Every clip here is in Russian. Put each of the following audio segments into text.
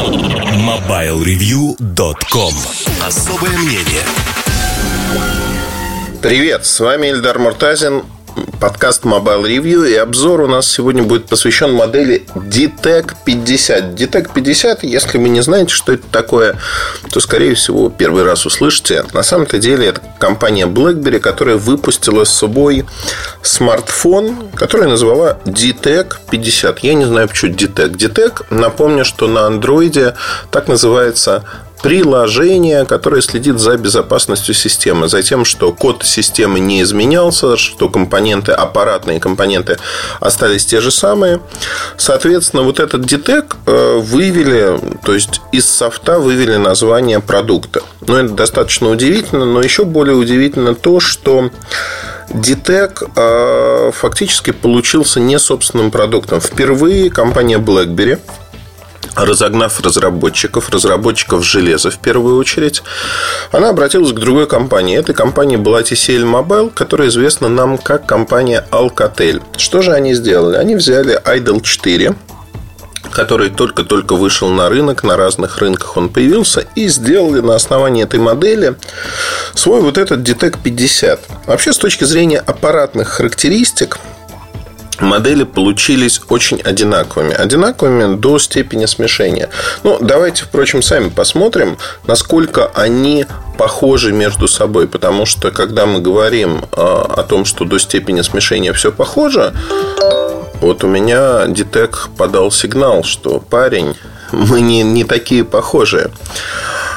MobileReview.com Особое мнение. Привет, с вами Эльдар Муртазин подкаст Mobile Review. И обзор у нас сегодня будет посвящен модели DTEC 50. DTEC 50, если вы не знаете, что это такое, то, скорее всего, первый раз услышите. На самом-то деле, это компания BlackBerry, которая выпустила с собой смартфон, который назвала DTEC 50. Я не знаю, почему DTEC. DTEC, напомню, что на андроиде так называется приложение, которое следит за безопасностью системы, за тем, что код системы не изменялся, что компоненты, аппаратные компоненты остались те же самые. Соответственно, вот этот DTEC э, вывели, то есть из софта вывели название продукта. Но это достаточно удивительно, но еще более удивительно то, что DTEC э, фактически получился не собственным продуктом. Впервые компания BlackBerry разогнав разработчиков, разработчиков железа в первую очередь, она обратилась к другой компании. Этой компанией была TCL Mobile, которая известна нам как компания Alcatel. Что же они сделали? Они взяли Idol 4, который только-только вышел на рынок, на разных рынках он появился, и сделали на основании этой модели свой вот этот DTEC 50. Вообще, с точки зрения аппаратных характеристик, модели получились очень одинаковыми. Одинаковыми до степени смешения. Ну, давайте, впрочем, сами посмотрим, насколько они похожи между собой. Потому что, когда мы говорим а, о том, что до степени смешения все похоже, вот у меня Детек подал сигнал, что парень, мы не, не такие похожие.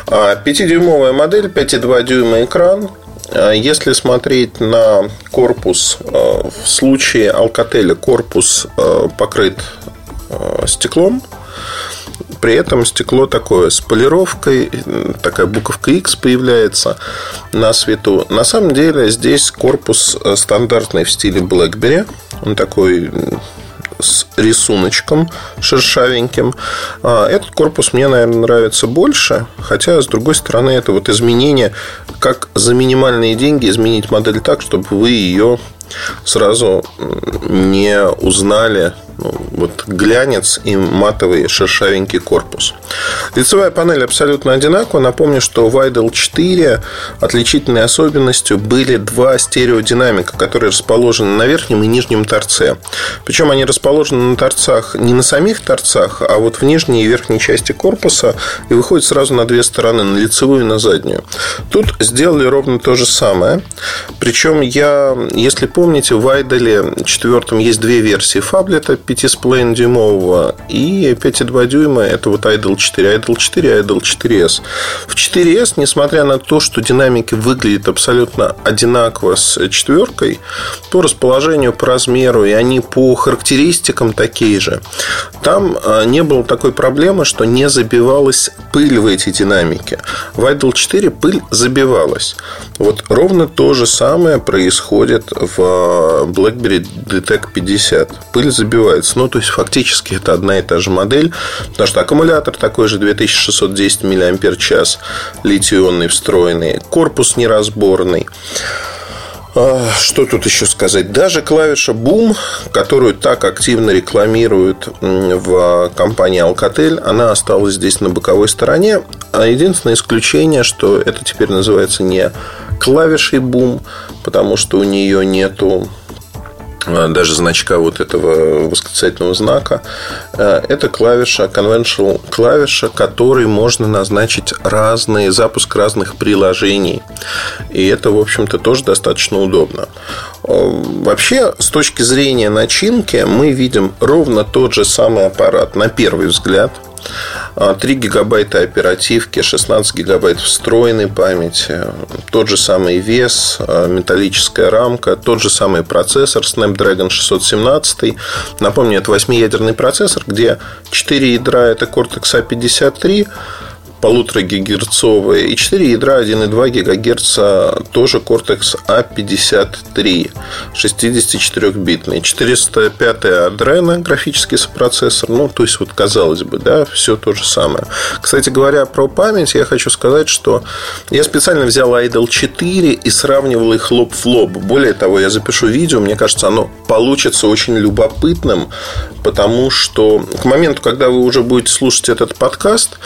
5-дюймовая а, модель, 5,2 дюйма экран, если смотреть на корпус, э, в случае Alcatel корпус э, покрыт э, стеклом, при этом стекло такое с полировкой, такая буковка X появляется на свету. На самом деле здесь корпус стандартный в стиле BlackBerry. Он такой с рисуночком шершавеньким. А, этот корпус мне, наверное, нравится больше. Хотя, с другой стороны, это вот изменение, как за минимальные деньги изменить модель так, чтобы вы ее сразу не узнали вот глянец и матовый шершавенький корпус. Лицевая панель абсолютно одинакова. Напомню, что в Idol 4 отличительной особенностью были два стереодинамика, которые расположены на верхнем и нижнем торце. Причем они расположены на торцах не на самих торцах, а вот в нижней и верхней части корпуса и выходят сразу на две стороны, на лицевую и на заднюю. Тут сделали ровно то же самое. Причем я, если помните, в Idol 4 есть две версии фаблета 5,5 дюймового и 5,2 дюйма это вот Idol 4, Idol 4, Idol 4S. В 4S, несмотря на то, что динамики выглядят абсолютно одинаково с четверкой, по расположению, по размеру, и они по характеристикам такие же, там а, не было такой проблемы, что не забивалась пыль в эти динамики. В Idol 4 пыль забивалась. Вот ровно то же самое происходит в а, BlackBerry DTEC 50. Пыль забивается называется. Ну, то есть, фактически это одна и та же модель, потому что аккумулятор такой же 2610 мАч, литий-ионный встроенный, корпус неразборный. А, что тут еще сказать? Даже клавиша Boom, которую так активно рекламируют в компании Alcatel, она осталась здесь на боковой стороне. А единственное исключение, что это теперь называется не клавишей Boom, потому что у нее нету даже значка вот этого восклицательного знака, э, это клавиша, conventional клавиша, которой можно назначить разные, запуск разных приложений. И это, в общем-то, тоже достаточно удобно. Э, вообще, с точки зрения начинки, мы видим ровно тот же самый аппарат на первый взгляд – 3 гигабайта оперативки, 16 гигабайт встроенной памяти, тот же самый вес, а, металлическая рамка, тот же самый процессор Snapdragon 617. Напомню, это 8-ядерный процессор, где 4 ядра это Cortex A53, полутора гигагерцовые, и 4 ядра 1,2 гигагерца тоже Cortex A53 64-битный. 405 Adreno графический сопроцессор, ну, то есть, вот казалось бы, да, все то же самое. Кстати говоря, про память я хочу сказать, что я специально взял Idle 4 и сравнивал их лоб в лоб. Более того, я запишу видео, мне кажется, оно получится очень любопытным, потому что к моменту, когда вы уже будете слушать этот подкаст,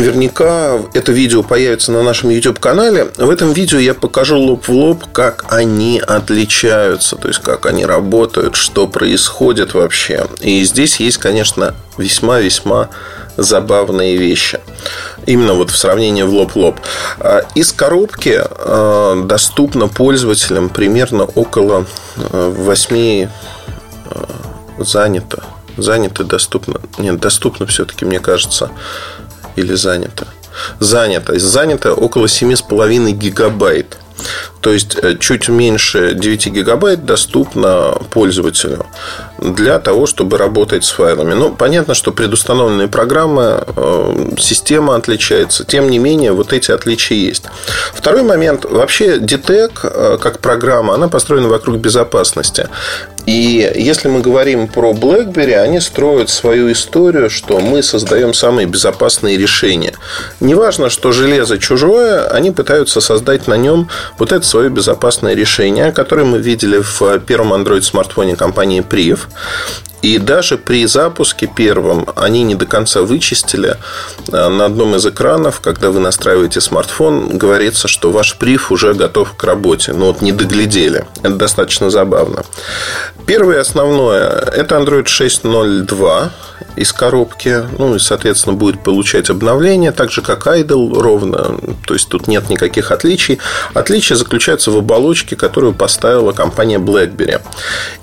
наверняка это видео появится на нашем YouTube-канале. В этом видео я покажу лоб в лоб, как они отличаются, то есть как они работают, что происходит вообще. И здесь есть, конечно, весьма-весьма забавные вещи. Именно вот в сравнении в лоб-лоб. А, из коробки а, доступно пользователям примерно около 8 а, занято. Занято, доступно. Нет, доступно все-таки, мне кажется. Или занято. Занято. Занято около 7,5 гигабайт. То есть э, чуть меньше 9 гигабайт доступно пользователю для того, чтобы работать с файлами. Ну, понятно, что предустановленные программы, э, система отличается. Тем не менее, вот эти отличия есть. Второй момент. Вообще, DTEC э, как программа, она построена вокруг безопасности. И если мы говорим про BlackBerry, они строят свою историю, что мы создаем самые безопасные решения. Неважно, что железо чужое, они пытаются создать на нем вот это свое безопасное решение, которое мы видели в первом Android-смартфоне компании Priv. И даже при запуске первом они не до конца вычистили. Э, на одном из экранов, когда вы настраиваете смартфон, говорится, что ваш прив уже готов к работе. Но вот не доглядели. Это достаточно забавно. Первое основное – это Android 6.02 из коробки. Ну, и, соответственно, будет получать обновление, так же, как Idle ровно. То есть, тут нет никаких отличий. Отличие заключается в оболочке, которую поставила компания BlackBerry.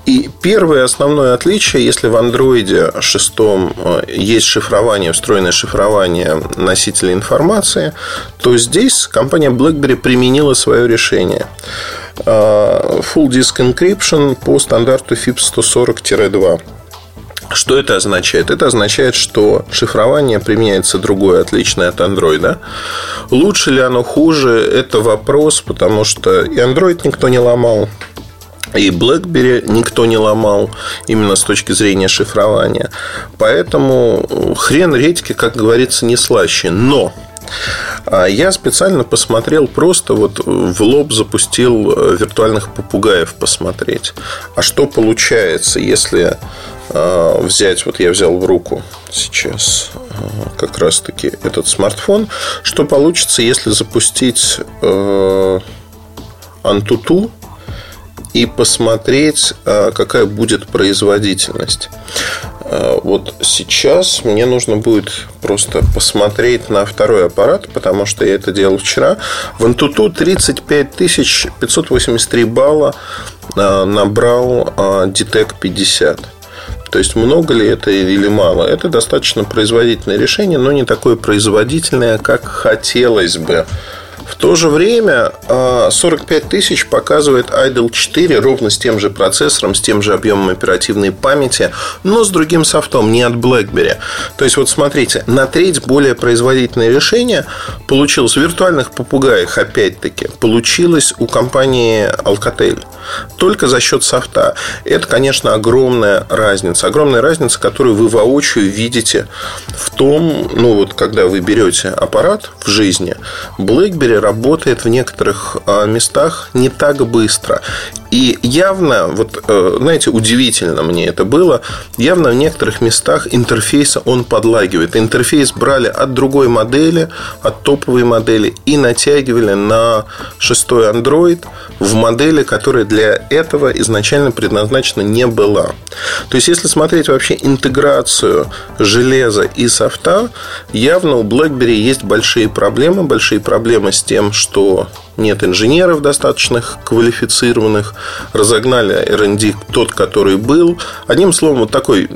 И первое основное отличие, если в Android 6 э, есть шифрование, встроенное шифрование носителя информации, то здесь компания BlackBerry применила свое решение. Э, Full Disk Encryption по стандарту FIPS 140-2. Что это означает? Это означает, что шифрование применяется другое, отличное от Android. Лучше ли оно, хуже, это вопрос, потому что и Android никто не ломал, и BlackBerry никто не ломал именно с точки зрения шифрования. Поэтому хрен редьки, как говорится, не слаще. Но а я специально посмотрел, просто вот в лоб запустил э, виртуальных попугаев посмотреть. А что получается, если э, взять, вот я взял в руку сейчас э, как раз-таки этот смартфон, что получится, если запустить Antutu и посмотреть, какая будет производительность. Э, вот сейчас мне нужно будет просто посмотреть на второй аппарат, потому что я это делал вчера. В Antutu 35 583 балла э, набрал DTEC э, 50. То есть много ли это или мало? Это достаточно производительное решение, но не такое производительное, как хотелось бы. То же время 45 а, тысяч показывает Idle 4 ровно с тем же процессором, с тем же объемом оперативной памяти, но с другим софтом, не от BlackBerry. То есть, вот смотрите, на треть более производительное решение получилось в виртуальных попугаях, опять-таки, получилось у компании Alcatel. Только за счет софта. Это, конечно, огромная разница. Огромная разница, которую вы воочию видите в том, ну вот, когда вы берете аппарат в жизни, BlackBerry работает в некоторых а, местах не так быстро. И явно, вот, э, знаете, удивительно мне это было, явно в некоторых местах интерфейса он подлагивает. Интерфейс брали от другой модели, от топовой модели и натягивали на шестой Android в модели, которая для этого изначально предназначена не была. То есть, если смотреть вообще интеграцию железа и софта, явно у BlackBerry есть большие проблемы. Большие проблемы с тем, что нет инженеров достаточных квалифицированных, разогнали R&D тот, который был. Одним словом, вот такой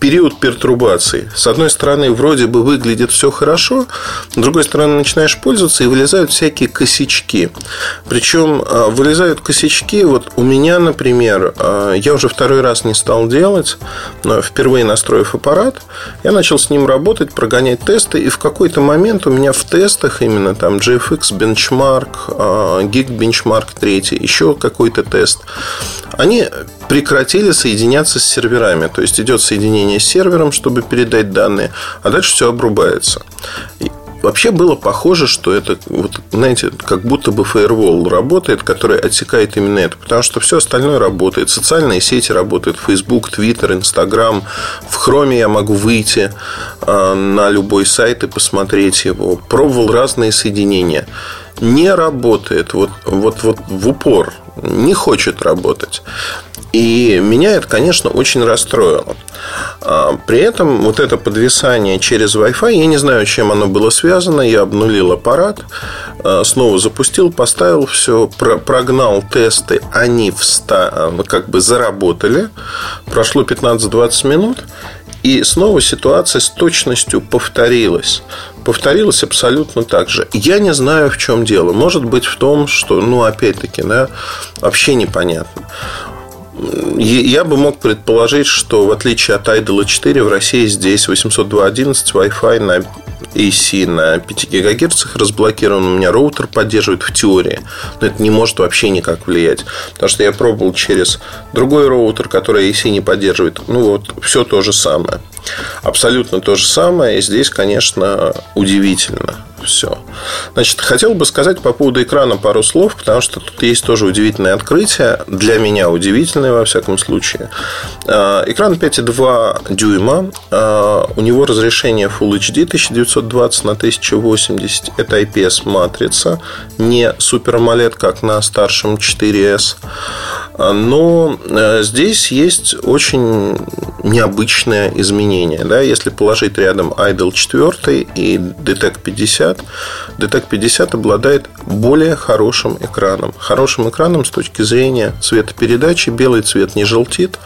период пертурбации. С одной стороны, вроде бы выглядит все хорошо, с другой стороны, начинаешь пользоваться и вылезают всякие косячки. Причем а, вылезают косячки, вот у меня, например, а, я уже второй раз не стал делать, но впервые настроив аппарат, я начал с ним работать, прогонять тесты, и в какой-то момент у меня в тестах именно там GFX Benchmark, а, Geek Benchmark 3, еще какой-то тест, они прекратили соединяться с серверами. То есть идет соединение с сервером, чтобы передать данные, а дальше все обрубается. И вообще было похоже, что это, вот, знаете, как будто бы фаервол работает, который отсекает именно это, потому что все остальное работает. Социальные сети работают, Facebook, Twitter, Instagram. В Chrome я могу выйти э, на любой сайт и посмотреть его. Пробовал разные соединения. Не работает вот, вот, вот в упор, не хочет работать. И меня это, конечно, очень расстроило. А, при этом вот это подвисание через Wi-Fi, я не знаю, чем оно было связано. Я обнулил аппарат, а, снова запустил, поставил все, прогнал тесты, они вста... как бы заработали. Прошло 15-20 минут, и снова ситуация с точностью повторилась. Повторилась абсолютно так же. Я не знаю, в чем дело. Может быть, в том, что, ну, опять-таки, да, вообще непонятно я бы мог предположить, что в отличие от Idol 4 в России здесь 802.11 Wi-Fi на AC на 5 ГГц разблокирован. У меня роутер поддерживает в теории. Но это не может вообще никак влиять. Потому что я пробовал через другой роутер, который AC не поддерживает. Ну вот, все то же самое. Абсолютно то же самое. И здесь, конечно, удивительно все. Значит, хотел бы сказать по поводу экрана пару слов, потому что тут есть тоже удивительное открытие. Для меня удивительное, во всяком случае. А, экран 5,2 дюйма. А, у него разрешение Full HD 1920 на 1080. Это IPS-матрица. Не Super AMOLED, как на старшем 4S. А, но здесь есть очень необычное изменение. Да? Если положить рядом Idol 4 и DTEC 50, DTEC 50 обладает более хорошим экраном. Хорошим экраном с точки зрения цветопередачи. Белый цвет не желтит.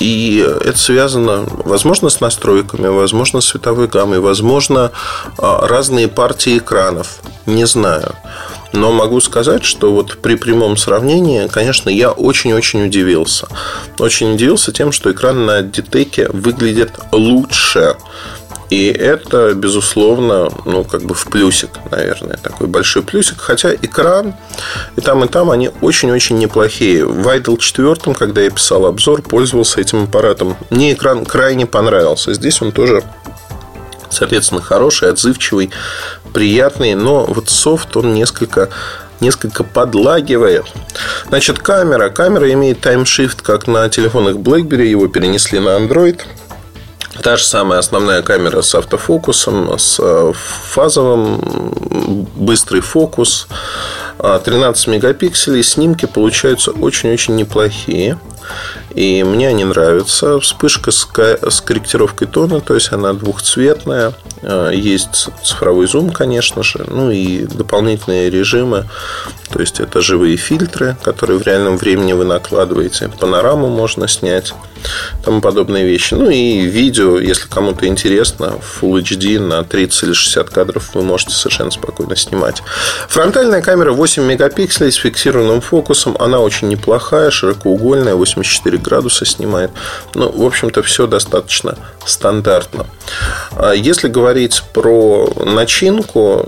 И это связано, возможно, с настройками, возможно, с световой гаммой, возможно, а, разные партии экранов. Не знаю. Но могу сказать, что вот при прямом сравнении, конечно, я очень-очень удивился. Очень удивился тем, что экран на Ditec выглядит лучше. И это, безусловно, ну, как бы в плюсик, наверное, такой большой плюсик. Хотя экран и там, и там они очень-очень неплохие. В Idol 4, когда я писал обзор, пользовался этим аппаратом. Мне экран крайне понравился. Здесь он тоже соответственно, хороший, отзывчивый, приятный, но вот софт, он несколько несколько подлагивает. Значит, камера. Камера имеет таймшифт, как на телефонах BlackBerry. Его перенесли на Android. Та же самая основная камера с автофокусом, с фазовым, быстрый фокус. 13 а, мегапикселей. Снимки получаются очень-очень неплохие. И мне они нравятся. Вспышка с корректировкой тона, то есть она двухцветная. А, есть цифровой зум, конечно же, ну и дополнительные режимы. То есть это живые фильтры, которые в реальном времени вы накладываете. Панораму можно снять, тому подобные вещи. Ну и видео, если кому-то интересно, Full HD на 30 или 60 кадров вы можете совершенно спокойно снимать. Фронтальная камера 8 мегапикселей с фиксированным фокусом. Она очень неплохая, широкоугольная, 84 градуса снимает. Ну, в общем-то, все достаточно стандартно. А если говорить про начинку,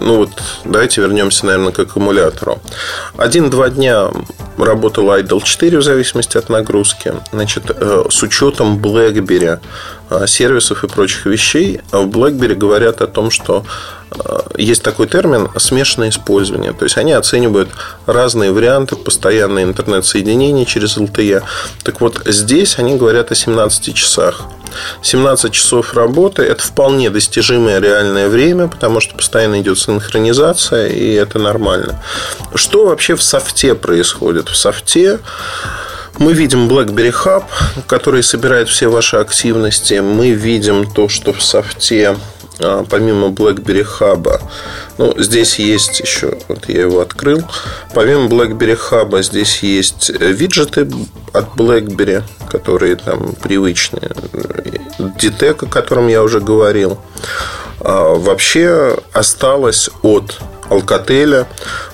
ну вот давайте вернемся, наверное, к аккумулятору. Один-два дня работал Idle 4 в зависимости от нагрузки. Значит, э, с учетом BlackBerry сервисов и прочих вещей, в BlackBerry говорят о том, что э, есть такой термин смешанное использование. То есть они оценивают разные варианты постоянного интернет-соединения через LTE. Так вот, здесь они говорят о 17 часах. 17 часов работы – это вполне достижимое реальное время, потому что постоянно идет синхронизация, и это нормально. Что вообще в софте происходит? В софте мы видим BlackBerry Hub, который собирает все ваши активности. Мы видим то, что в софте а, помимо BlackBerry Hub Ну, здесь есть еще, вот я его открыл. Помимо BlackBerry Hub здесь есть виджеты от BlackBerry, которые там привычные. DTEC, о котором я уже говорил. А вообще осталось от Alcatel,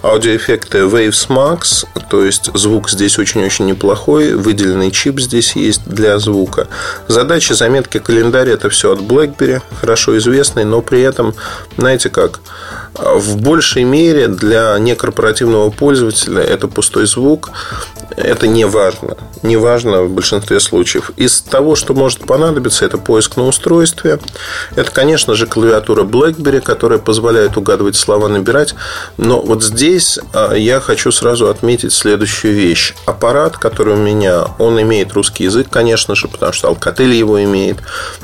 аудиоэффекты Waves Max, то есть звук здесь очень-очень неплохой, выделенный чип здесь есть для звука. Задачи заметки календаря это все от BlackBerry, хорошо известный, но при этом, знаете как, в большей мере для некорпоративного пользователя это пустой звук, это не важно. Не важно в большинстве случаев. Из того, что может понадобиться, это поиск на устройстве. Это, конечно же, клавиатура BlackBerry, которая позволяет угадывать слова, набирать. Но вот здесь а, я хочу сразу отметить следующую вещь. Аппарат, который у меня, он имеет русский язык, конечно же, потому что Alcatel его имеет.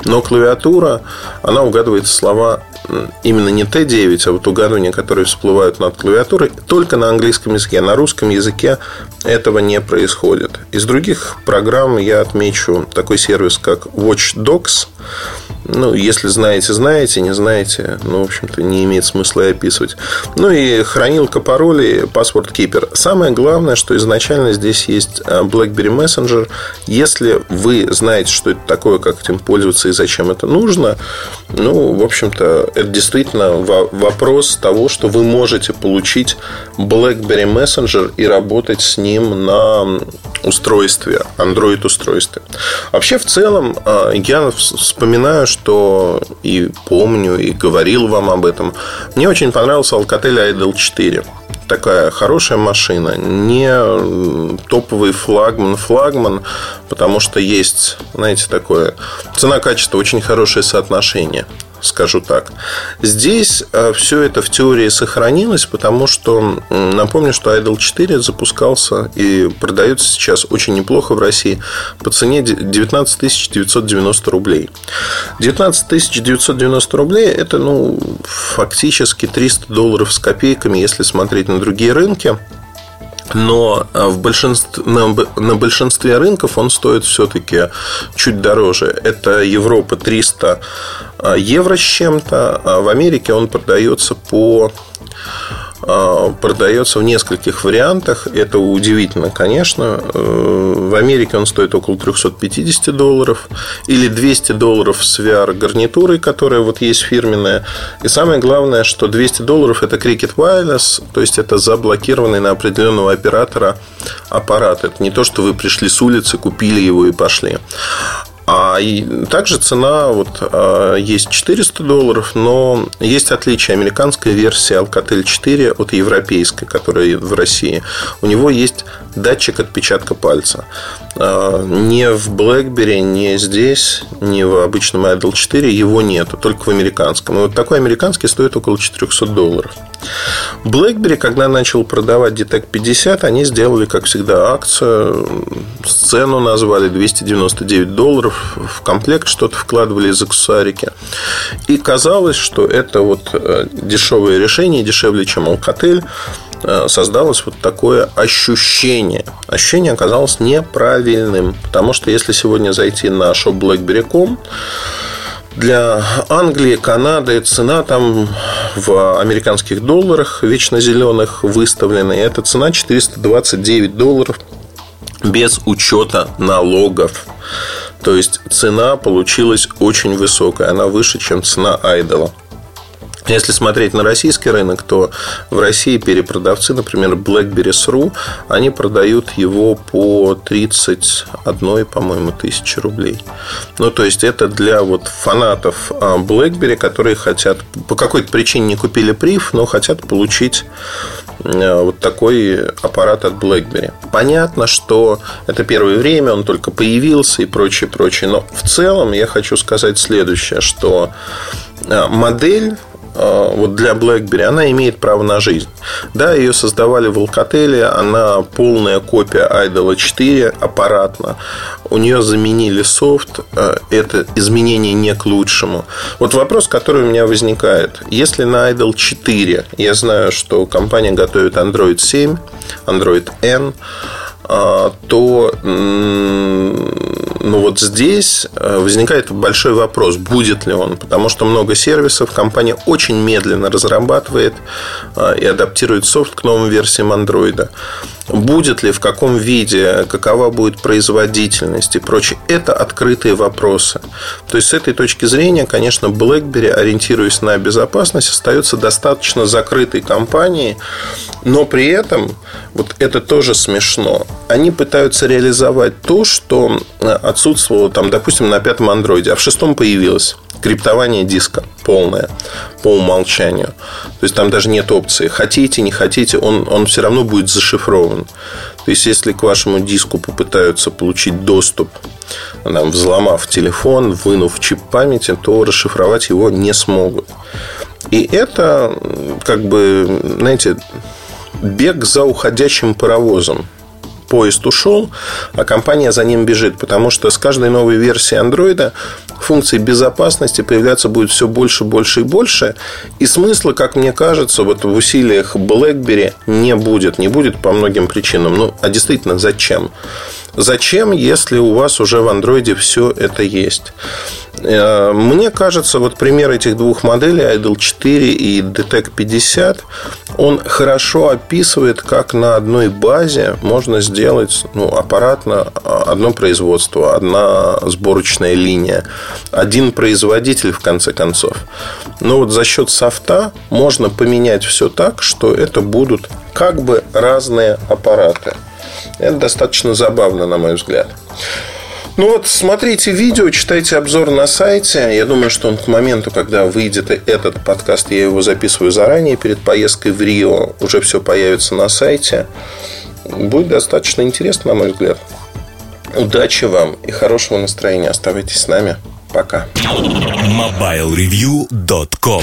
Но клавиатура, она угадывает слова именно не Т9, а вот угадывания, которые всплывают над клавиатурой, только на английском языке. На русском языке этого не происходит. Из других программ я отмечу такой сервис, как Watch Dogs. Ну, если знаете, знаете, не знаете, ну, в общем-то, не имеет смысла и описывать. Ну, и хранилка паролей, Password Keeper. Самое главное, что изначально здесь есть а, BlackBerry Messenger. Если вы знаете, что это такое, как этим пользоваться и зачем это нужно, ну, в общем-то, это действительно вопрос того, что вы можете получить BlackBerry Messenger и работать с ним на устройстве, Android-устройстве. Вообще, в целом, а, я вспоминаю, что и помню, и говорил вам об этом. Мне очень понравился Alcatel Idol 4 такая хорошая машина, не топовый флагман, флагман, потому что есть, знаете, такое цена-качество очень хорошее соотношение скажу так. Здесь э, все это в теории сохранилось, потому что напомню, что Idol 4 запускался и продается сейчас очень неплохо в России по цене 19 990 рублей. 19 990 рублей – это ну, фактически 300 долларов с копейками, если смотреть на другие рынки. Но э, в большинстве, на, на большинстве рынков он стоит все-таки чуть дороже. Это Европа 300 э, евро с чем-то, а в Америке он продается по продается в нескольких вариантах. Это удивительно, конечно. Э, в Америке он стоит около 350 долларов или 200 долларов с VR-гарнитурой, которая вот есть фирменная. И самое главное, что 200 долларов это Cricket Wireless, то есть это заблокированный на определенного оператора аппарат. Это не то, что вы пришли с улицы, купили его и пошли. А и также цена вот, а, есть 400 долларов, но есть отличие. Американская версия Alcatel 4 от европейской, которая в России. У него есть датчик отпечатка пальца. А, не в BlackBerry, не здесь, не в обычном Idol 4 его нету, только в американском. И вот такой американский стоит около 400 долларов. BlackBerry, когда начал продавать DTEC 50, они сделали, как всегда, акцию. Цену назвали 299 долларов. В комплект что-то вкладывали из аксессуарики. И казалось, что это вот э, дешевое решение, дешевле, чем Alcatel э, создалось вот такое ощущение. Ощущение оказалось неправильным. Потому что если сегодня зайти на shop BlackBerry.com, для Англии, Канады цена там в американских долларах вечно зеленых выставлена. И эта цена 429 долларов без учета налогов. То есть цена получилась очень высокая. Она выше, чем цена айдола. Если смотреть на российский рынок, то в России перепродавцы, например, BlackBerry.ru, они продают его по 31, по-моему, тысячи рублей. Ну, то есть, это для вот фанатов а, BlackBerry, которые хотят, по какой-то причине не купили прив, но хотят получить а, вот такой аппарат от BlackBerry. Понятно, что это первое время, он только появился и прочее, прочее. Но в целом я хочу сказать следующее, что а, модель вот для BlackBerry, она имеет право на жизнь. Да, ее создавали в Alcatel, она полная копия Idol 4 аппаратно. У нее заменили софт, э, это изменение не к лучшему. Вот вопрос, который у меня возникает. Если на Idol 4, я знаю, что компания готовит Android 7, Android N, э, то Но вот здесь э, возникает большой вопрос, будет ли он. Потому что много сервисов, компания очень медленно разрабатывает э, и адаптирует софт к новым версиям андроида. Будет ли, в каком виде, какова будет производительность и прочее, это открытые вопросы. То есть, с этой точки зрения, конечно, BlackBerry, ориентируясь на безопасность, остается достаточно закрытой компанией, но при этом, вот это тоже смешно, они пытаются реализовать то, что отсутствовало, там, допустим, на пятом андроиде, а в шестом появилось криптование диска полное по умолчанию. То есть там даже нет опции. Хотите, не хотите, он, он все равно будет зашифрован. То есть, если к вашему диску попытаются получить доступ, там, взломав телефон, вынув чип памяти, то расшифровать его не смогут. И это, как бы, знаете, бег за уходящим паровозом поезд ушел, а компания за ним бежит, потому что с каждой новой версией андроида функций безопасности появляться будет все больше, больше и больше. И смысла, как мне кажется, вот в усилиях BlackBerry не будет. Не будет по многим причинам. Ну, а действительно, зачем? Зачем, если у вас уже в андроиде все это есть? Э, мне кажется, вот пример этих двух моделей, Idol 4 и DTEC 50, он хорошо описывает, как на одной базе можно сделать ну, аппаратно одно производство, одна сборочная линия, один производитель, в конце концов. Но вот за счет софта можно поменять все так, что это будут как бы разные аппараты. Это достаточно забавно, на мой взгляд. Ну вот, смотрите видео, читайте обзор на сайте. Я думаю, что он к моменту, когда выйдет этот подкаст, я его записываю заранее, перед поездкой в Рио, уже все появится на сайте. Будет достаточно интересно, на мой взгляд. Удачи вам и хорошего настроения. Оставайтесь с нами. Пока. MobileReview.com